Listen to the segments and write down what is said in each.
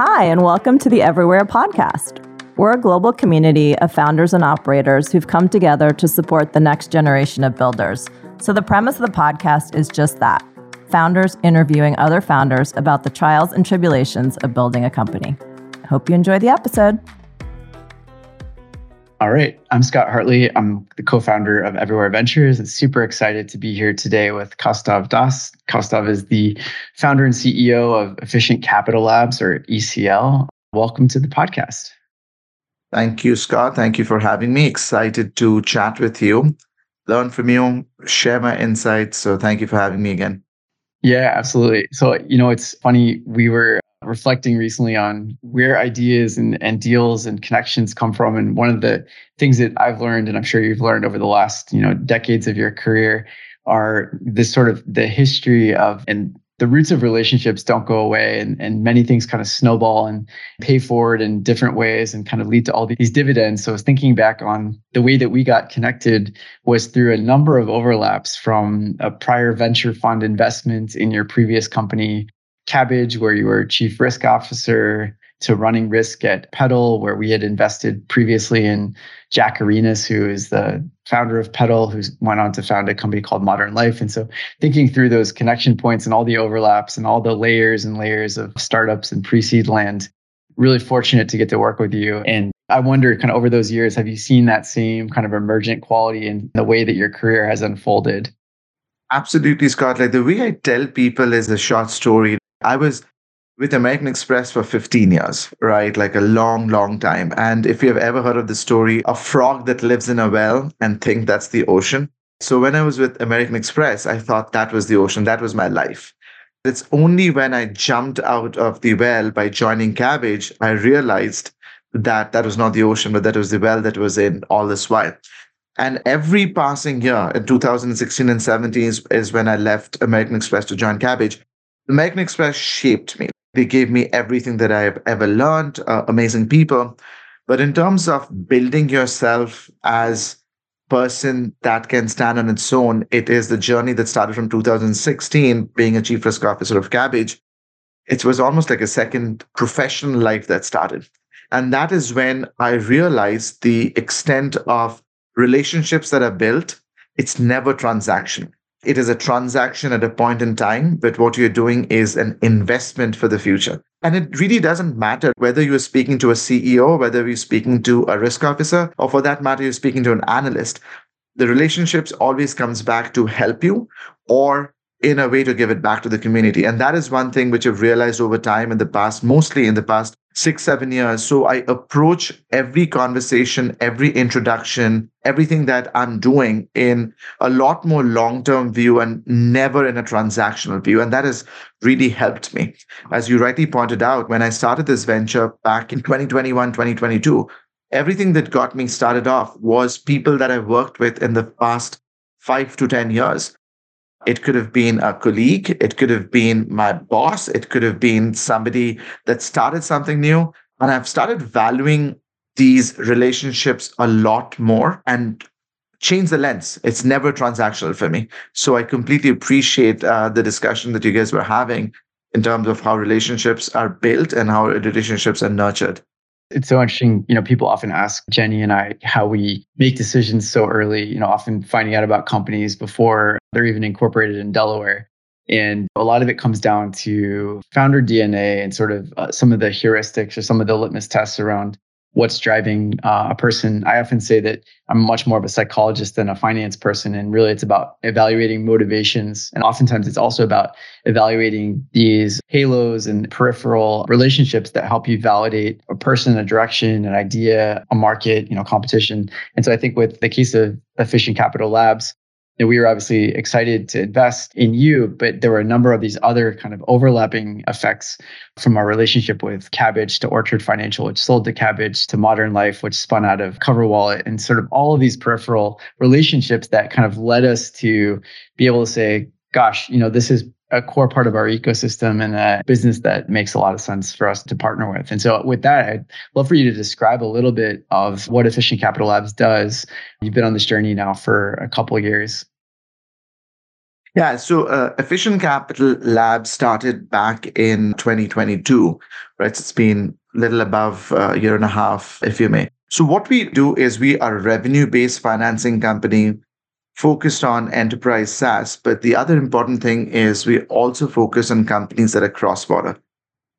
Hi, and welcome to the Everywhere podcast. We're a global community of founders and operators who've come together to support the next generation of builders. So, the premise of the podcast is just that founders interviewing other founders about the trials and tribulations of building a company. Hope you enjoy the episode. All right. I'm Scott Hartley. I'm the co founder of Everywhere Ventures and super excited to be here today with Kaustav Das. Kaustav is the founder and CEO of Efficient Capital Labs or ECL. Welcome to the podcast. Thank you, Scott. Thank you for having me. Excited to chat with you, learn from you, share my insights. So, thank you for having me again. Yeah, absolutely. So, you know, it's funny. We were reflecting recently on where ideas and, and deals and connections come from. And one of the things that I've learned, and I'm sure you've learned over the last, you know, decades of your career, are this sort of the history of and the roots of relationships don't go away and, and many things kind of snowball and pay forward in different ways and kind of lead to all these dividends. So I was thinking back on the way that we got connected was through a number of overlaps from a prior venture fund investment in your previous company Kabbage, where you were chief risk officer, to running risk at Petal, where we had invested previously in Jack Arenas, who is the founder of Petal, who went on to found a company called Modern Life. And so thinking through those connection points and all the overlaps and all the layers and layers of startups and pre-seed land, really fortunate to get to work with you. And I wonder kind of over those years, have you seen that same kind of emergent quality in the way that your career has unfolded? Absolutely, Scott. Like the way I tell people is a short story. I was with American Express for 15 years, right? Like a long, long time. And if you have ever heard of the story, a frog that lives in a well and think that's the ocean. So when I was with American Express, I thought that was the ocean. That was my life. It's only when I jumped out of the well by joining Kabbage, I realized that that was not the ocean, but that was the well that was in all this while. And every passing year in 2016 and 17 is, is when I left American Express to join Kabbage. American Express shaped me. They gave me everything that I have ever learned, uh, amazing people. But in terms of building yourself as person that can stand on its own, it is the journey that started from 2016, being a chief risk officer of Kabbage. It was almost like a second professional life that started. And that is when I realized the extent of relationships that are built. It's never transaction it is a transaction at a point in time, but what you're doing is an investment for the future. And it really doesn't matter whether you're speaking to a CEO, whether you're speaking to a risk officer, or for that matter, you're speaking to an analyst. The relationships always comes back to help you or in a way to give it back to the community. And that is one thing which I've realized over time in the past, mostly in the past six, seven years. So I approach every conversation, every introduction, everything that I'm doing in a lot more long term view and never in a transactional view. And that has really helped me. As you rightly pointed out, when I started this venture back in 2021, 2022, everything that got me started off was people that I've worked with in the past five to 10 years it could have been a colleague. It could have been my boss. It could have been somebody that started something new. And I've started valuing these relationships a lot more and change the lens. It's never transactional for me. So I completely appreciate uh, the discussion that you guys were having in terms of how relationships are built and how relationships are nurtured. It's so interesting. You know, people often ask Jenny and I how we make decisions so early, you know, often finding out about companies before they're even incorporated in Delaware. And a lot of it comes down to founder DNA and sort of uh, some of the heuristics or some of the litmus tests around what's driving uh, a person. I often say that I'm much more of a psychologist than a finance person. And really, it's about evaluating motivations. And oftentimes, it's also about evaluating these halos and peripheral relationships that help you validate a person, a direction, an idea, a market, you know, competition. And so I think with the case of Efficient Capital Labs, we were obviously excited to invest in you, but there were a number of these other kind of overlapping effects from our relationship with Kabbage to Orchard Financial, which sold to Kabbage to Modern Life, which spun out of Cover Wallet, and sort of all of these peripheral relationships that kind of led us to be able to say, gosh, you know, this is a core part of our ecosystem and a business that makes a lot of sense for us to partner with. And so, with that, I'd love for you to describe a little bit of what Efficient Capital Labs does. You've been on this journey now for a couple of years. Yeah, so uh, Efficient Capital Labs started back in 2022, right? It's been a little above a year and a half, if you may. So what we do is we are a revenue-based financing company focused on enterprise SaaS, but the other important thing is we also focus on companies that are cross-border.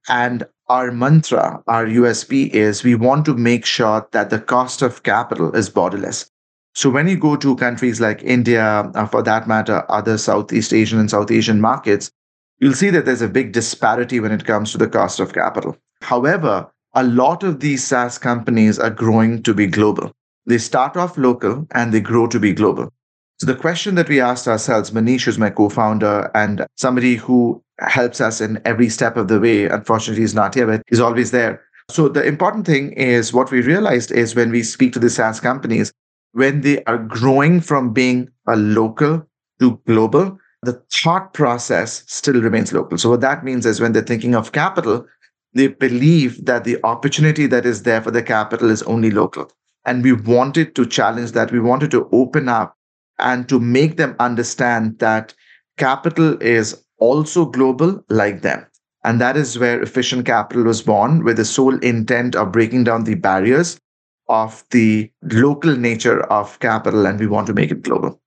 And our mantra, our USP is we want to make sure that the cost of capital is borderless. So when you go to countries like India, uh, for that matter, other Southeast Asian and South Asian markets, you'll see that there's a big disparity when it comes to the cost of capital. However, a lot of these SaaS companies are growing to be global. They start off local and they grow to be global. So the question that we asked ourselves, Manish is my co-founder and somebody who helps us in every step of the way. Unfortunately, he's not here, but he's always there. So the important thing is what we realized is when we speak to the SaaS companies, when they are growing from being a local to global, the thought process still remains local. So what that means is when they're thinking of capital, they believe that the opportunity that is there for the capital is only local. And we wanted to challenge that. We wanted to open up and to make them understand that capital is also global like them. And that is where Efficient Capital was born, with the sole intent of breaking down the barriers of the local nature of capital, and we want to make it global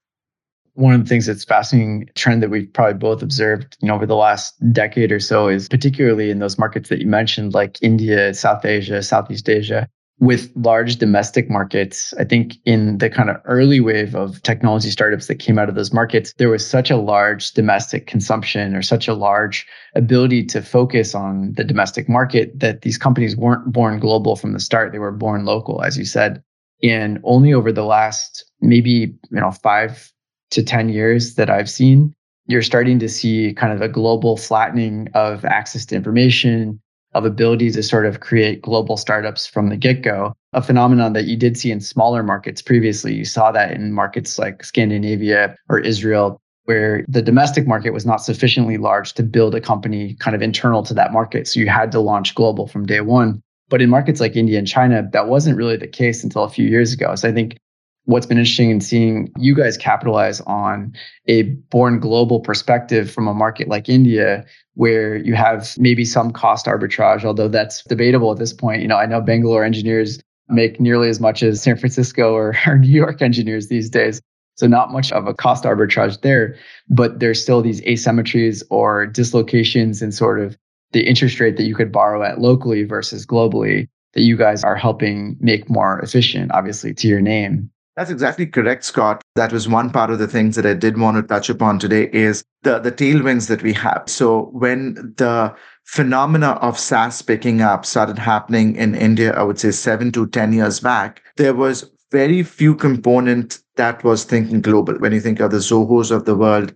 one of the things that's fascinating trend that we've probably both observed you know over the last decade or so is particularly in those markets that you mentioned like india south asia southeast asia with large domestic markets i think in the kind of early wave of technology startups that came out of those markets there was such a large domestic consumption or such a large ability to focus on the domestic market that these companies weren't born global from the start. They were born local as you said. And only over the last maybe you know 5 to 10 years that I've seen, you're starting to see kind of a global flattening of access to information, of ability to sort of create global startups from the get go. A phenomenon that you did see in smaller markets previously. You saw that in markets like Scandinavia or Israel, where the domestic market was not sufficiently large to build a company kind of internal to that market. So you had to launch global from day one. But in markets like India and China, that wasn't really the case until a few years ago. So I think what's been interesting in seeing you guys capitalize on a born global perspective from a market like India, where you have maybe some cost arbitrage, although that's debatable at this point. You know, I know Bangalore engineers make nearly as much as San Francisco or, or New York engineers these days. So not much of a cost arbitrage there, but there's still these asymmetries or dislocations in sort of the interest rate that you could borrow at locally versus globally that you guys are helping make more efficient, obviously, to your name. That's exactly correct, Scott. That was one part of the things that I did want to touch upon today is the, the tailwinds that we have. So when the phenomena of SaaS picking up started happening in India, I would say seven to 10 years back, there was very few component that was thinking global. When you think of the Zohos of the world,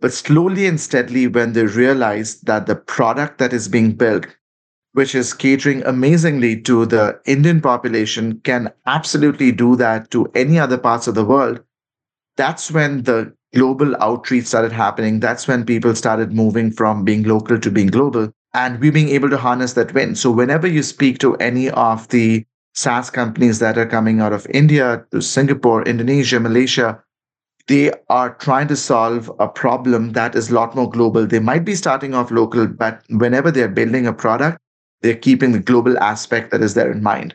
but slowly and steadily, when they realized that the product that is being built which is catering amazingly to the Indian population, can absolutely do that to any other parts of the world. That's when the global outreach started happening. That's when people started moving from being local to being global. And we being able to harness that win. So whenever you speak to any of the SaaS companies that are coming out of India to Singapore, Indonesia, Malaysia, they are trying to solve a problem that is a lot more global. They might be starting off local, but whenever they're building a product, they're keeping the global aspect that is there in mind.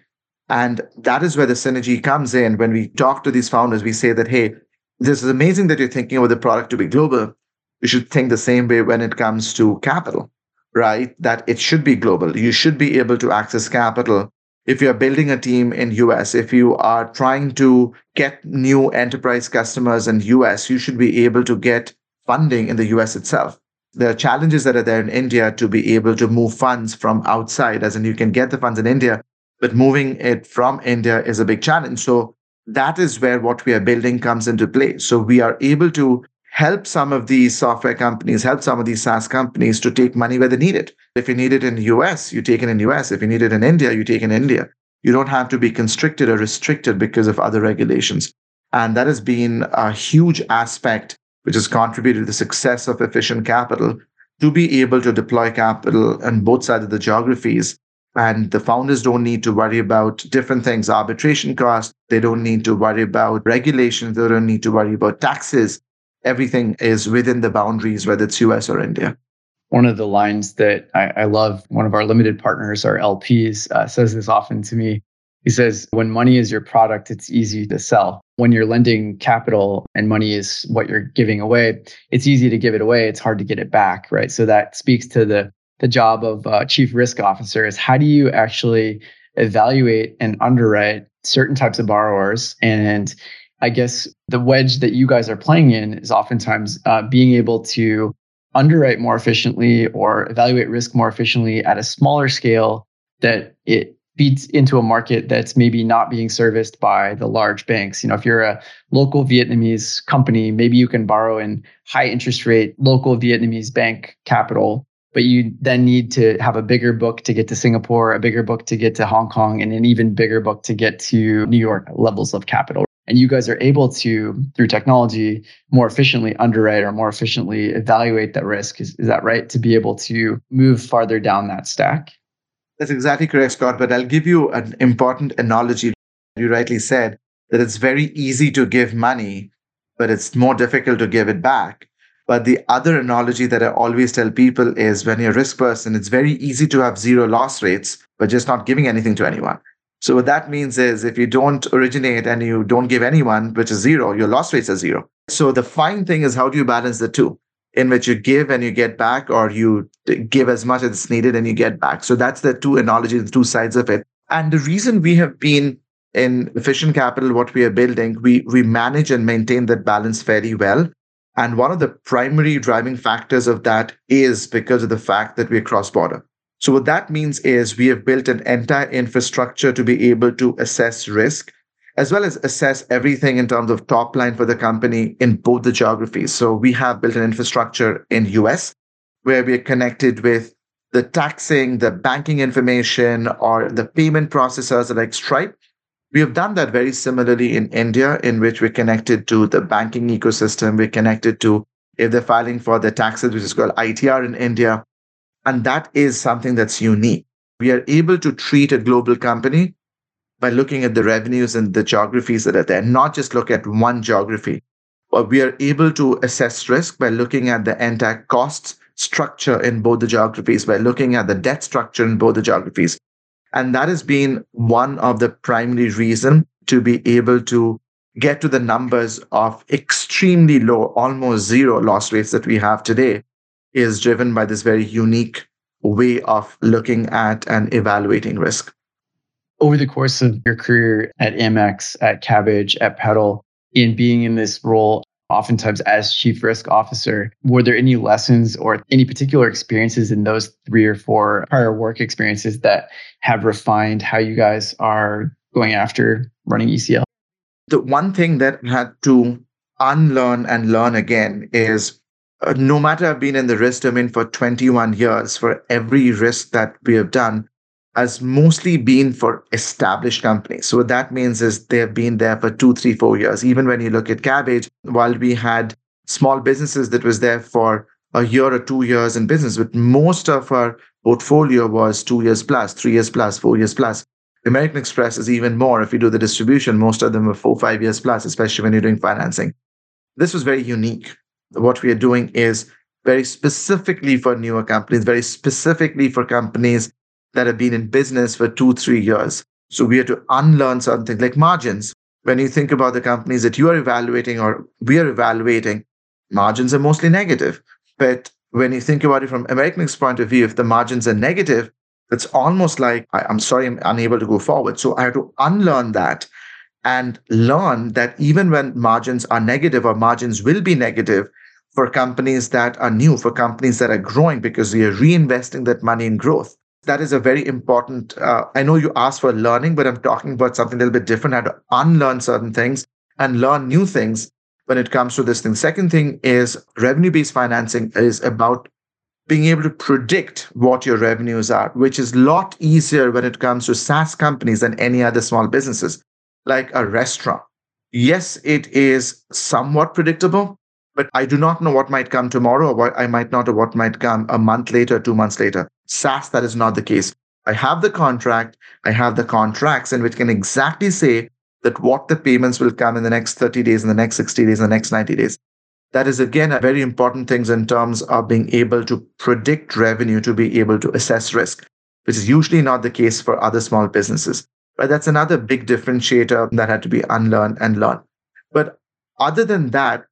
And that is where the synergy comes in. When we talk to these founders, we say that, hey, this is amazing that you're thinking about the product to be global. You should think the same way when it comes to capital, right? That it should be global. You should be able to access capital. If you're building a team in US, if you are trying to get new enterprise customers in US, you should be able to get funding in the US itself the challenges that are there in India to be able to move funds from outside, as in you can get the funds in India, but moving it from India is a big challenge. So that is where what we are building comes into play. So we are able to help some of these software companies, help some of these SaaS companies to take money where they need it. If you need it in the US, you take it in the US. If you need it in India, you take it in India. You don't have to be constricted or restricted because of other regulations. And that has been a huge aspect which has contributed to the success of efficient capital, to be able to deploy capital on both sides of the geographies. And the founders don't need to worry about different things, arbitration costs. They don't need to worry about regulations. They don't need to worry about taxes. everything is within the boundaries, whether it's US or India. One of the lines that I, I love, one of our limited partners, our LPs, uh, says this often to me. He says, when money is your product, it's easy to sell. When you're lending capital and money is what you're giving away, it's easy to give it away. It's hard to get it back, right? So that speaks to the the job of uh, chief risk officer is how do you actually evaluate and underwrite certain types of borrowers and I guess the wedge that you guys are playing in is oftentimes uh, being able to underwrite more efficiently or evaluate risk more efficiently at a smaller scale that it feeds into a market that's maybe not being serviced by the large banks. You know, if you're a local Vietnamese company, maybe you can borrow in high interest rate local Vietnamese bank capital, but you then need to have a bigger book to get to Singapore, a bigger book to get to Hong Kong, and an even bigger book to get to New York levels of capital. And you guys are able to through technology more efficiently underwrite or more efficiently evaluate that risk. Is, is that right? To be able to move farther down that stack that's exactly correct scott but i'll give you an important analogy you rightly said that it's very easy to give money but it's more difficult to give it back but the other analogy that i always tell people is when you're a risk person it's very easy to have zero loss rates but just not giving anything to anyone so what that means is if you don't originate and you don't give anyone, which is zero, your loss rates are zero. So the fine thing is how do you balance the two? In which you give and you get back, or you give as much as needed and you get back. So that's the two analogies, the two sides of it. And the reason we have been in efficient capital, what we are building, we we manage and maintain that balance fairly well. And one of the primary driving factors of that is because of the fact that we're cross border. So, what that means is we have built an entire infrastructure to be able to assess risk, as well as assess everything in terms of top line for the company in both the geographies. So, we have built an infrastructure in US where we are connected with the taxing, the banking information, or the payment processors like Stripe. We have done that very similarly in India, in which we're connected to the banking ecosystem. We're connected to if they're filing for the taxes, which is called ITR in India. And that is something that's unique. We are able to treat a global company by looking at the revenues and the geographies that are there, not just look at one geography. But we are able to assess risk by looking at the entire cost structure in both the geographies, by looking at the debt structure in both the geographies. And that has been one of the primary reasons to be able to get to the numbers of extremely low, almost zero loss rates that we have today is driven by this very unique way of looking at and evaluating risk. Over the course of your career at Amex, at Kabbage, at Petal, in being in this role, oftentimes as chief risk officer, were there any lessons or any particular experiences in those three or four prior work experiences that have refined how you guys are going after running ECL? The one thing that I had to unlearn and learn again is uh, no matter I've been in the risk domain for 21 years, for every risk that we have done has mostly been for established companies. So what that means is they have been there for two, three, four years. Even when you look at Kabbage, while we had small businesses that was there for a year or two years in business, but most of our portfolio was two years plus, three years plus, four years plus. American Express is even more. If you do the distribution, most of them are four, five years plus, especially when you're doing financing. This was very unique what we are doing is very specifically for newer companies, very specifically for companies that have been in business for two, three years. So we have to unlearn something like margins. When you think about the companies that you are evaluating or we are evaluating, margins are mostly negative. But when you think about it from American Express point of view, if the margins are negative, it's almost like I'm sorry, I'm unable to go forward. So I have to unlearn that and learn that even when margins are negative or margins will be negative, for companies that are new, for companies that are growing, because we are reinvesting that money in growth. That is a very important. Uh, I know you asked for learning, but I'm talking about something a little bit different. How to unlearn certain things and learn new things when it comes to this thing. Second thing is revenue based financing is about being able to predict what your revenues are, which is a lot easier when it comes to SaaS companies than any other small businesses, like a restaurant. Yes, it is somewhat predictable, but I do not know what might come tomorrow, or what I might not or what might come a month later, two months later. SaaS, that is not the case. I have the contract, I have the contracts, and which can exactly say that what the payments will come in the next 30 days, in the next 60 days, in the next 90 days. That is, again, a very important thing in terms of being able to predict revenue, to be able to assess risk, which is usually not the case for other small businesses. But that's another big differentiator that had to be unlearned and learned. But other than that,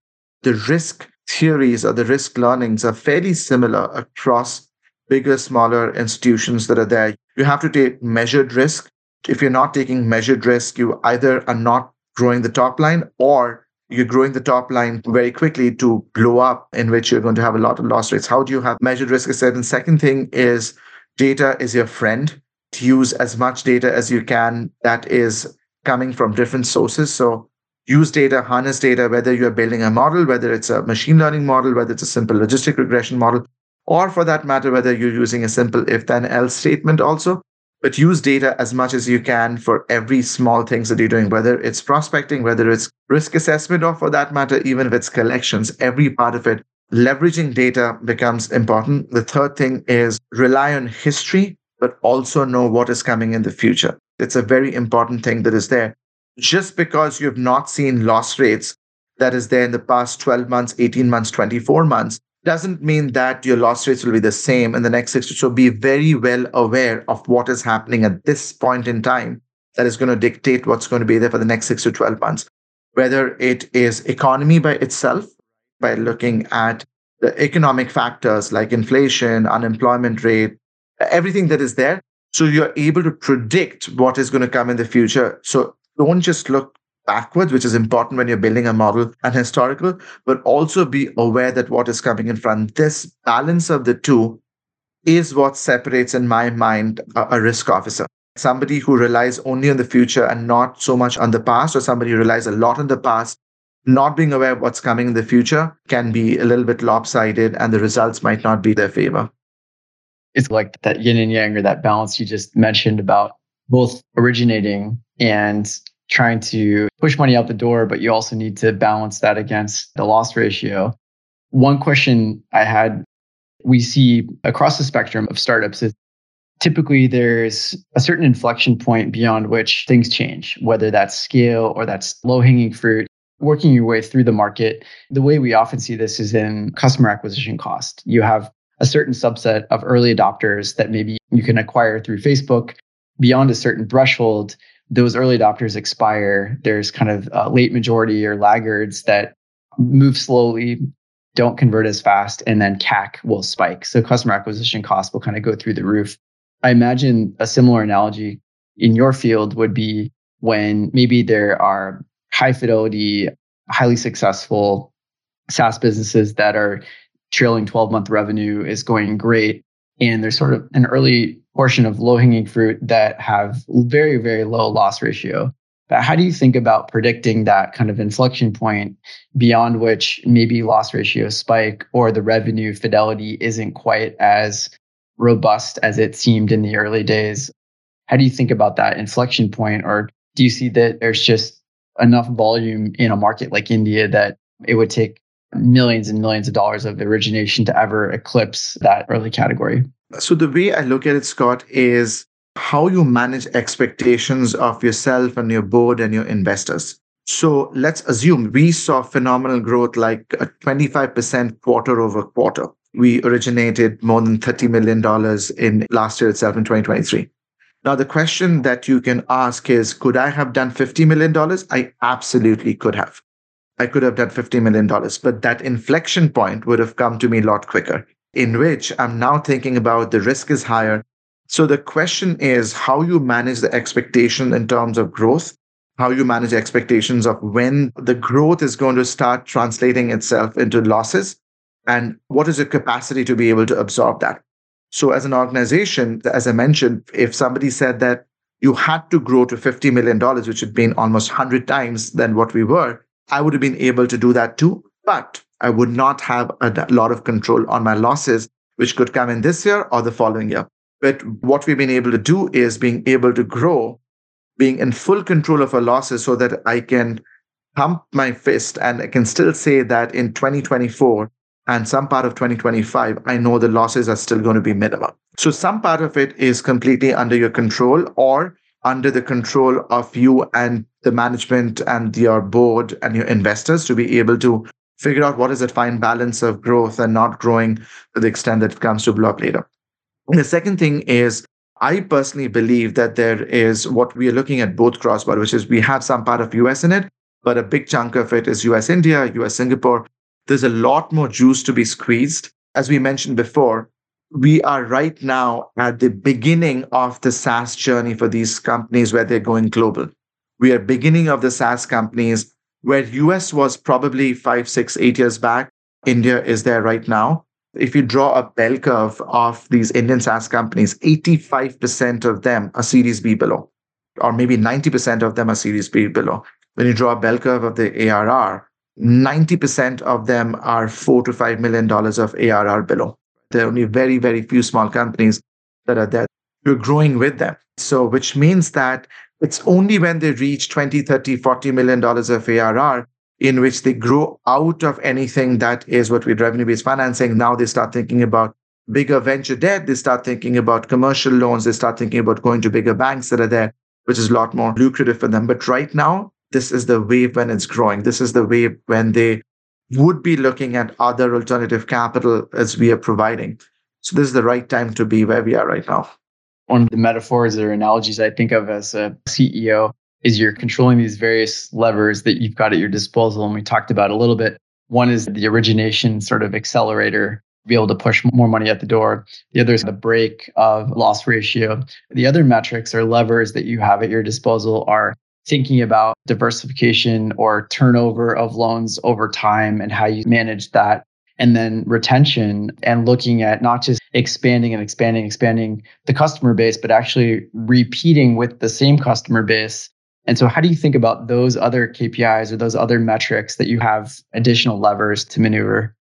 the risk theories or the risk learnings are fairly similar across bigger, smaller institutions that are there. You have to take measured risk. If you're not taking measured risk, you either are not growing the top line or you're growing the top line very quickly to blow up, in which you're going to have a lot of loss rates. How do you have measured risk asset? And second thing is data is your friend. To use as much data as you can that is coming from different sources. So use data, harness data, whether you're building a model, whether it's a machine learning model, whether it's a simple logistic regression model, or for that matter, whether you're using a simple if then else statement also but use data as much as you can for every small things that you're doing, whether it's prospecting, whether it's risk assessment, or for that matter, even if it's collections, every part of it. Leveraging data becomes important. The third thing is rely on history, but also know what is coming in the future. It's a very important thing that is there. Just because you've not seen loss rates that is there in the past 12 months, 18 months, 24 months, doesn't mean that your loss rates will be the same in the next six so be very well aware of what is happening at this point in time that is going to dictate what's going to be there for the next six to 12 months. Whether it is economy by itself by looking at the economic factors like inflation unemployment rate everything that is there so you're able to predict what is going to come in the future. So don't just look backwards, which is important when you're building a model and historical, but also be aware that what is coming in front. This balance of the two is what separates, in my mind, a, a risk officer. Somebody who relies only on the future and not so much on the past, or somebody who relies a lot on the past, not being aware of what's coming in the future can be a little bit lopsided and the results might not be their favor. It's like that yin and yang or that balance you just mentioned about both originating and trying to push money out the door, but you also need to balance that against the loss ratio. One question I had we see across the spectrum of startups is typically there's a certain inflection point beyond which things change, whether that's scale or that's low hanging fruit. Working your way through the market, the way we often see this is in customer acquisition cost. You have a certain subset of early adopters that maybe you can acquire through Facebook. Beyond a certain threshold, those early adopters expire, there's kind of a late majority or laggards that move slowly, don't convert as fast, and then CAC will spike. So customer acquisition costs will kind of go through the roof. I imagine a similar analogy in your field would be when maybe there are high fidelity, highly successful SaaS businesses that are trailing 12 month revenue is going great. And there's sort of an early portion of low hanging fruit that have very, very low loss ratio. But how do you think about predicting that kind of inflection point beyond which maybe loss ratio spike or the revenue fidelity isn't quite as robust as it seemed in the early days? How do you think about that inflection point? Or do you see that there's just enough volume in a market like India that it would take millions and millions of dollars of origination to ever eclipse that early category? So, the way I look at it, Scott, is how you manage expectations of yourself and your board and your investors. So, let's assume we saw phenomenal growth like uh, a 25% quarter over quarter. We originated more than $30 million in last year itself in 2023. Now, the question that you can ask is Could I have done $50 million? I absolutely could have. I could have done $50 million, but that inflection point would have come to me a lot quicker in which I'm now thinking about the risk is higher. So the question is how you manage the expectation in terms of growth, how you manage expectations of when the growth is going to start translating itself into losses, and what is your capacity to be able to absorb that. So, as an organization, as I mentioned, if somebody said that you had to grow to $50 million, which had been almost 100 times than what we were, I would have been able to do that too. But I would not have a lot of control on my losses, which could come in this year or the following year. But what we've been able to do is being able to grow, being in full control of our losses so that I can pump my fist and I can still say that in 2024 and some part of 2025, I know the losses are still going to be minimal. So some part of it is completely under your control or under the control of you and the management and your board and your investors to be able to figure out what is that fine balance of growth and not growing to the extent that it comes to blow up later. And the second thing is I personally believe that there is what we are looking at both cross border, which is we have some part of US in it, but a big chunk of it is US India, US Singapore. There's a lot more juice to be squeezed. As we mentioned before, we are right now at the beginning of the SaaS journey for these companies where they're going global. We are beginning of the SaaS companies where US was probably five, six, eight years back. India is there right now. If you draw a bell curve of these Indian SaaS companies, 85% of them are Series B below, or maybe 90% of them are Series B below. When you draw a bell curve of the ARR, 90% of them are four to five million dollars of ARR below. There are only very, very few small companies that are there. You're growing with them. So, which means that it's only when they reach 20, 30, 40 million dollars of ARR in which they grow out of anything that is what we revenue based financing. Now they start thinking about bigger venture debt. They start thinking about commercial loans. They start thinking about going to bigger banks that are there, which is a lot more lucrative for them. But right now, this is the wave when it's growing. This is the wave when they would be looking at other alternative capital as we are providing. So this is the right time to be where we are right now. One of the metaphors or analogies I think of as a CEO is you're controlling these various levers that you've got at your disposal. And we talked about a little bit. One is the origination sort of accelerator, be able to push more money at the door. The other is the break of loss ratio. The other metrics or levers that you have at your disposal are thinking about diversification or turnover of loans over time and how you manage that. And then retention and looking at not just expanding and expanding, expanding the customer base, but actually repeating with the same customer base and so, how do you think about those other KPIs or those other metrics that you have additional levers to maneuver?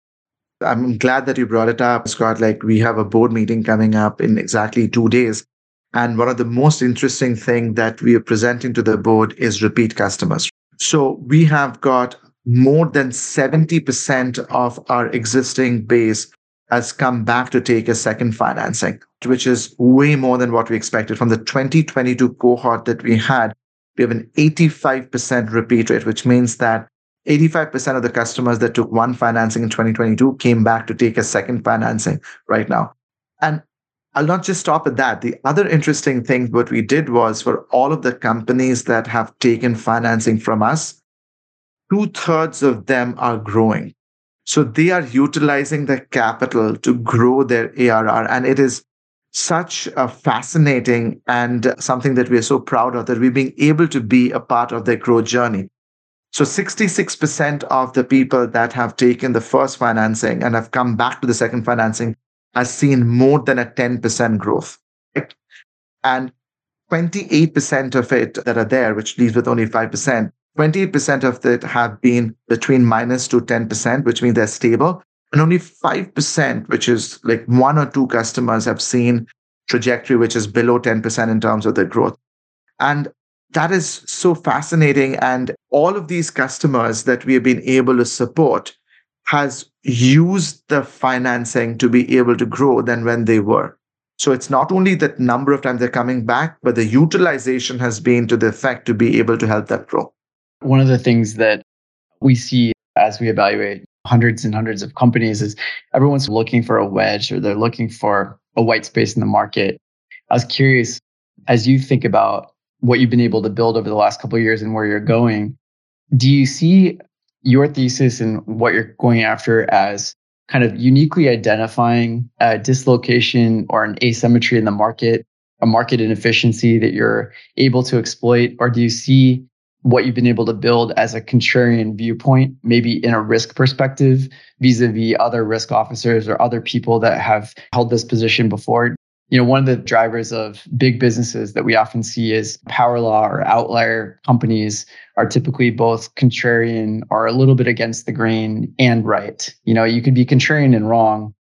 I'm glad that you brought it up, Scott. Like, we have a board meeting coming up in exactly two days. And one of the most interesting thing that we are presenting to the board is repeat customers. So we have got more than 70% of our existing base has come back to take a second financing, which is way more than what we expected from the 2022 cohort that we had we have an 85% repeat rate, which means that 85% of the customers that took one financing in 2022 came back to take a second financing right now. And I'll not just stop at that. The other interesting thing, what we did was for all of the companies that have taken financing from us, two thirds of them are growing. So they are utilizing the capital to grow their ARR. And it is such a fascinating and something that we are so proud of that we're being able to be a part of their growth journey. So 66% of the people that have taken the first financing and have come back to the second financing has seen more than a 10% growth. And 28% of it that are there, which leaves with only 5%, 28% of it have been between minus to 10%, which means they're stable and only 5%, which is like one or two customers, have seen trajectory which is below 10% in terms of their growth. And that is so fascinating. And all of these customers that we have been able to support has used the financing to be able to grow than when they were. So it's not only that number of times they're coming back, but the utilization has been to the effect to be able to help them grow. One of the things that we see as we evaluate hundreds and hundreds of companies is everyone's looking for a wedge or they're looking for a white space in the market. I was curious as you think about what you've been able to build over the last couple of years and where you're going, do you see your thesis and what you're going after as kind of uniquely identifying a dislocation or an asymmetry in the market, a market inefficiency that you're able to exploit? Or do you see what you've been able to build as a contrarian viewpoint, maybe in a risk perspective, vis a vis other risk officers or other people that have held this position before. You know, one of the drivers of big businesses that we often see is power law or outlier companies are typically both contrarian or a little bit against the grain and right. You know, you could be contrarian and wrong,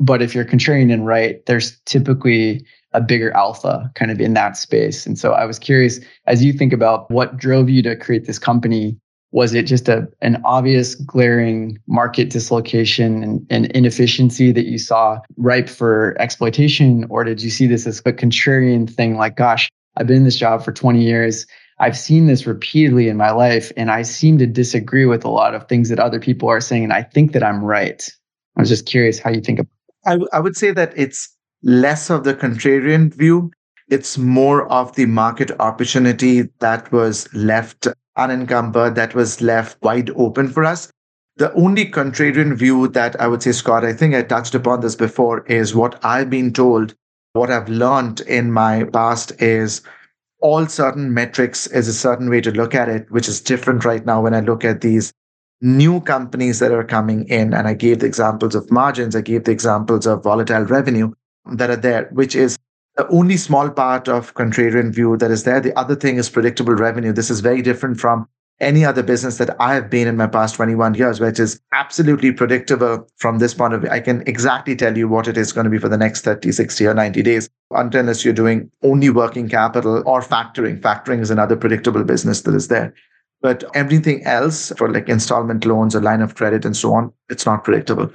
but if you're contrarian and right, there's typically a bigger alpha kind of in that space. And so I was curious, as you think about what drove you to create this company, was it just a an obvious glaring market dislocation and, and inefficiency that you saw ripe for exploitation? Or did you see this as a contrarian thing like, gosh, I've been in this job for 20 years. I've seen this repeatedly in my life, and I seem to disagree with a lot of things that other people are saying. And I think that I'm right. I was just curious how you think about I, I would say that it's less of the contrarian view. It's more of the market opportunity that was left unencumbered, that was left wide open for us. The only contrarian view that I would say, Scott, I think I touched upon this before, is what I've been told, what I've learned in my past is all certain metrics is a certain way to look at it, which is different right now when I look at these new companies that are coming in. And I gave the examples of margins, I gave the examples of volatile revenue that are there, which is the only small part of contrarian view that is there. The other thing is predictable revenue. This is very different from any other business that I have been in my past 21 years, which is absolutely predictable from this point of view. I can exactly tell you what it is going to be for the next 30, 60, or 90 days, unless you're doing only working capital or factoring. Factoring is another predictable business that is there. But everything else for like installment loans, a line of credit, and so on, it's not predictable.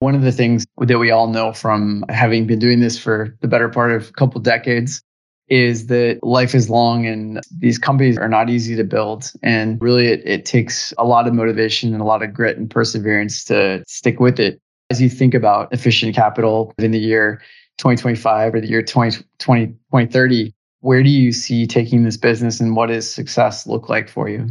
One of the things that we all know from having been doing this for the better part of a couple decades is that life is long and these companies are not easy to build. And really, it, it takes a lot of motivation and a lot of grit and perseverance to stick with it. As you think about efficient capital in the year 2025 or the year 2020, 2030, where do you see taking this business and what does success look like for you?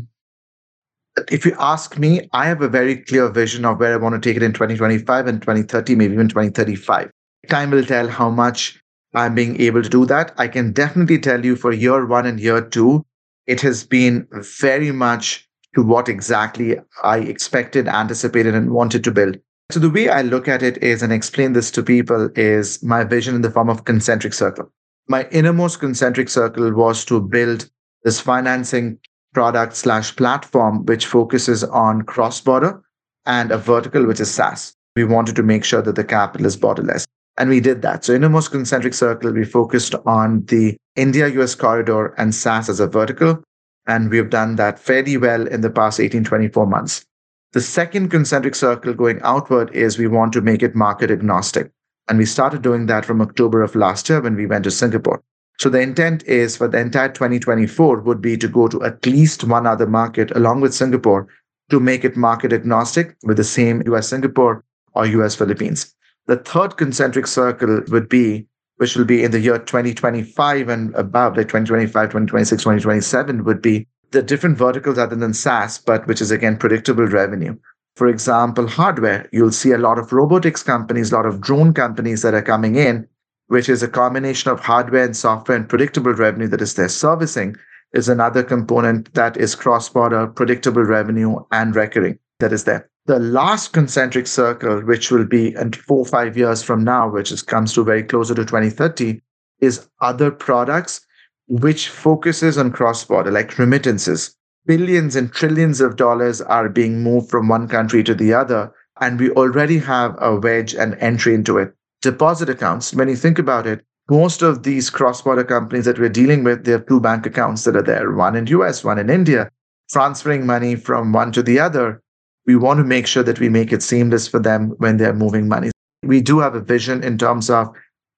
If you ask me, I have a very clear vision of where I want to take it in 2025 and 2030, maybe even 2035. Time will tell how much I'm being able to do that. I can definitely tell you for year one and year two, it has been very much to what exactly I expected, anticipated, and wanted to build. So the way I look at it is and explain this to people is my vision in the form of concentric circle. My innermost concentric circle was to build this financing product slash platform which focuses on cross-border and a vertical which is SaaS. We wanted to make sure that the capital is borderless. And we did that. So innermost concentric circle, we focused on the India US corridor and SaaS as a vertical. And we've done that fairly well in the past 18, 24 months. The second concentric circle going outward is we want to make it market agnostic. And we started doing that from October of last year when we went to Singapore. So the intent is for the entire 2024 would be to go to at least one other market along with Singapore to make it market agnostic with the same US Singapore or US Philippines. The third concentric circle would be, which will be in the year 2025 and above, like 2025, 2026, 2027, would be the different verticals other than SaaS, but which is again predictable revenue. For example, hardware, you'll see a lot of robotics companies, a lot of drone companies that are coming in, which is a combination of hardware and software and predictable revenue that is there. Servicing is another component that is cross border, predictable revenue, and recurring that is there. The last concentric circle, which will be in four or five years from now, which is, comes to very closer to 2030, is other products which focuses on cross-border, like remittances. Billions and trillions of dollars are being moved from one country to the other, and we already have a wedge and entry into it. Deposit accounts, when you think about it, most of these cross-border companies that we're dealing with, they have two bank accounts that are there, one in US, one in India, transferring money from one to the other we want to make sure that we make it seamless for them when they're moving money. We do have a vision in terms of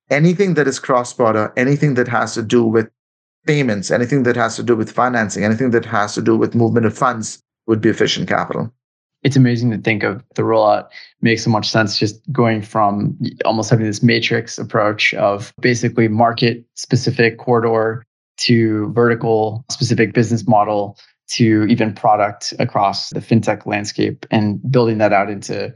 anything that is cross border, anything that has to do with payments, anything that has to do with financing, anything that has to do with movement of funds would be efficient capital. It's amazing to think of the rollout makes so much sense just going from almost having this matrix approach of basically market specific corridor to vertical specific business model to even product across the fintech landscape and building that out into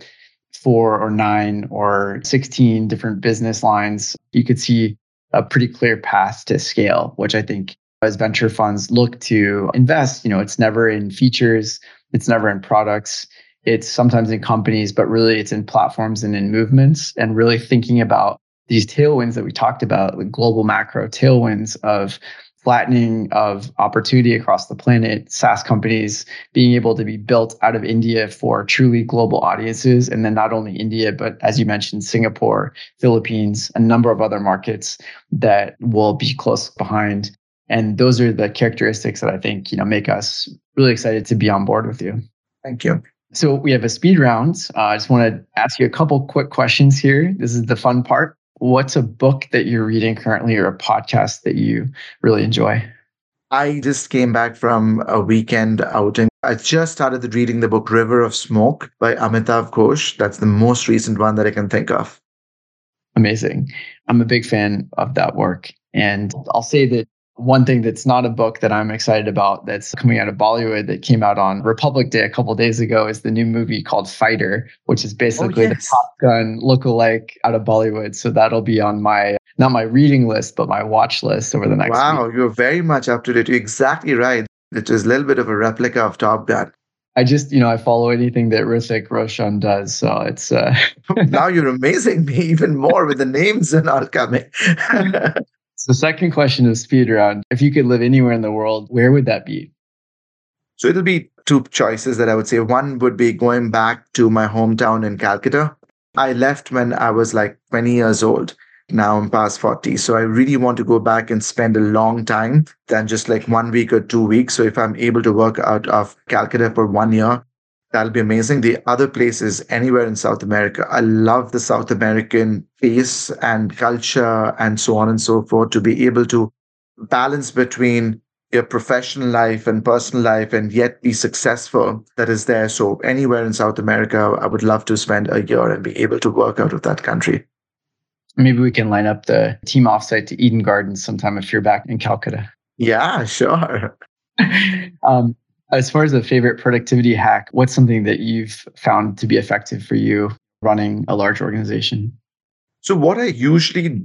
four or nine or 16 different business lines, you could see a pretty clear path to scale, which I think as venture funds look to invest, you know, it's never in features, it's never in products, it's sometimes in companies, but really it's in platforms and in movements and really thinking about these tailwinds that we talked about, like global macro tailwinds of flattening of opportunity across the planet, SaaS companies being able to be built out of India for truly global audiences. And then not only India, but as you mentioned, Singapore, Philippines, a number of other markets that will be close behind. And those are the characteristics that I think, you know, make us really excited to be on board with you. Thank you. So we have a speed round. Uh, I just want to ask you a couple quick questions here. This is the fun part what's a book that you're reading currently or a podcast that you really enjoy? I just came back from a weekend outing. I just started reading the book River of Smoke by Amitav Ghosh. That's the most recent one that I can think of. Amazing. I'm a big fan of that work. And I'll say that one thing that's not a book that I'm excited about that's coming out of Bollywood that came out on Republic Day a couple days ago is the new movie called Fighter, which is basically oh, yes. the Top Gun look-alike out of Bollywood. So that'll be on my not my reading list, but my watch list over the next Wow, week. you're very much up to date. You're exactly right. It is a little bit of a replica of Top Gun. I just, you know, I follow anything that Hrithik Roshan does. So it's uh now you're amazing me even more with the names and all coming. so second question is speed round. If you could live anywhere in the world, where would that be? So it'll be two choices that I would say. One would be going back to my hometown in Calcutta. I left when I was like 20 years old now I'm past 40. So I really want to go back and spend a long time than just like one week or two weeks. So if I'm able to work out of Calcutta for one year, that'll be amazing. The other places anywhere in South America. I love the South American face and culture and so on and so forth to be able to balance between your professional life and personal life and yet be successful that is there. So anywhere in South America, I would love to spend a year and be able to work out of that country. Maybe we can line up the team offsite to Eden Gardens sometime if you're back in Calcutta. Yeah, sure. um, as far as a favorite productivity hack, what's something that you've found to be effective for you running a large organization? So, what I usually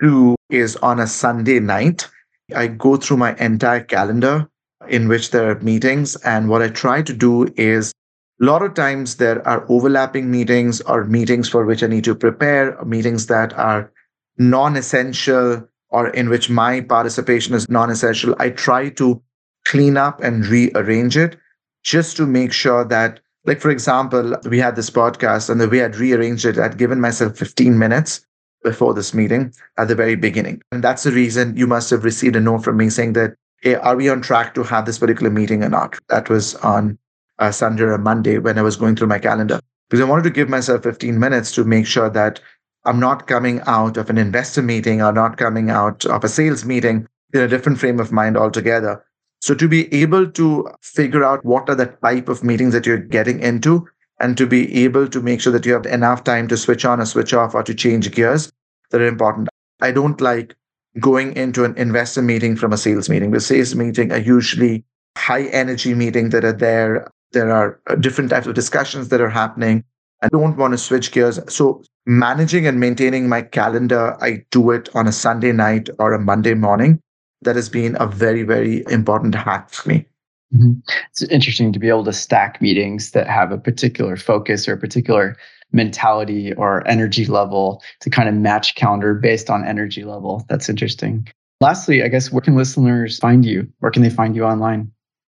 do is on a Sunday night, I go through my entire calendar in which there are meetings. And what I try to do is a lot of times there are overlapping meetings or meetings for which I need to prepare, meetings that are non essential or in which my participation is non essential. I try to clean up and rearrange it just to make sure that, like, for example, we had this podcast and the way I'd rearranged it, I'd given myself 15 minutes before this meeting at the very beginning. And that's the reason you must have received a note from me saying that, hey, are we on track to have this particular meeting or not? That was on uh, Sunday or Monday when I was going through my calendar because I wanted to give myself 15 minutes to make sure that I'm not coming out of an investor meeting or not coming out of a sales meeting in a different frame of mind altogether. So to be able to figure out what are the type of meetings that you're getting into and to be able to make sure that you have enough time to switch on or switch off or to change gears that are important. I don't like going into an investor meeting from a sales meeting. The sales meeting are usually high energy meetings that are there there are uh, different types of discussions that are happening. I don't want to switch gears. So, managing and maintaining my calendar, I do it on a Sunday night or a Monday morning. That has been a very, very important hack for me. Mm-hmm. It's interesting to be able to stack meetings that have a particular focus or a particular mentality or energy level to kind of match calendar based on energy level. That's interesting. Lastly, I guess where can listeners find you? Where can they find you online?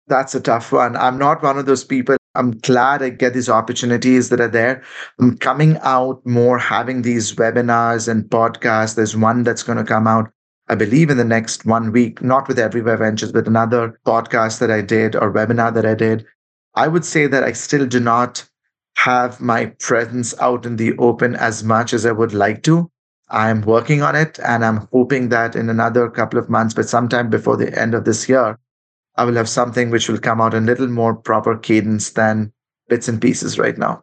That's a tough one. I'm not one of those people. I'm glad I get these opportunities that are there. I'm coming out more, having these webinars and podcasts. There's one that's going to come out, I believe, in the next one week, not with Everywhere Ventures, but another podcast that I did or webinar that I did. I would say that I still do not have my presence out in the open as much as I would like to. I'm working on it and I'm hoping that in another couple of months, but sometime before the end of this year, I will have something which will come out in a little more proper cadence than bits and pieces right now.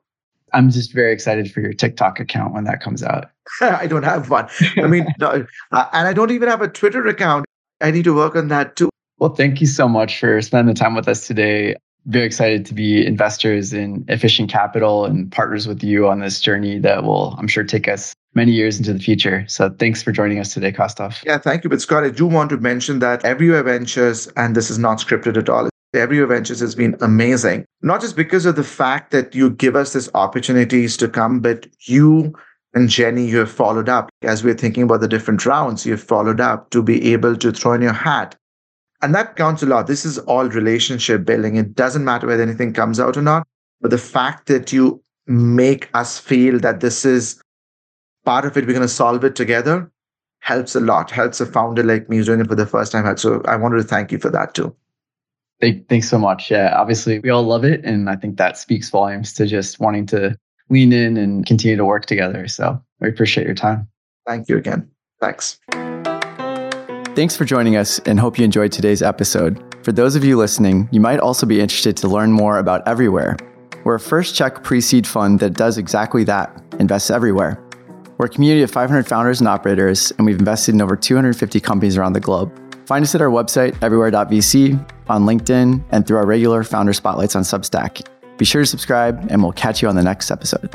I'm just very excited for your TikTok account when that comes out. I don't have one. I mean, no, uh, and I don't even have a Twitter account. I need to work on that too. Well, thank you so much for spending the time with us today. Very excited to be investors in efficient capital and partners with you on this journey that will, I'm sure, take us many years into the future. So thanks for joining us today, Kaustav. Yeah, thank you. But Scott, I do want to mention that Everywhere Ventures, and this is not scripted at all, Everywhere Ventures has been amazing. Not just because of the fact that you give us these opportunities to come, but you and Jenny, you have followed up. As we're thinking about the different rounds, you've followed up to be able to throw in your hat. And that counts a lot. This is all relationship building. It doesn't matter whether anything comes out or not, but the fact that you make us feel that this is part of it, we're going to solve it together, helps a lot, helps a founder like me who's doing it for the first time. So I wanted to thank you for that too. Thanks so much. Yeah, obviously we all love it. And I think that speaks volumes to just wanting to lean in and continue to work together. So we appreciate your time. Thank you again. Thanks. Thanks for joining us and hope you enjoyed today's episode. For those of you listening, you might also be interested to learn more about Everywhere. We're a first check pre seed fund that does exactly that invests everywhere. We're a community of 500 founders and operators, and we've invested in over 250 companies around the globe. Find us at our website, everywhere.vc, on LinkedIn, and through our regular founder spotlights on Substack. Be sure to subscribe, and we'll catch you on the next episode.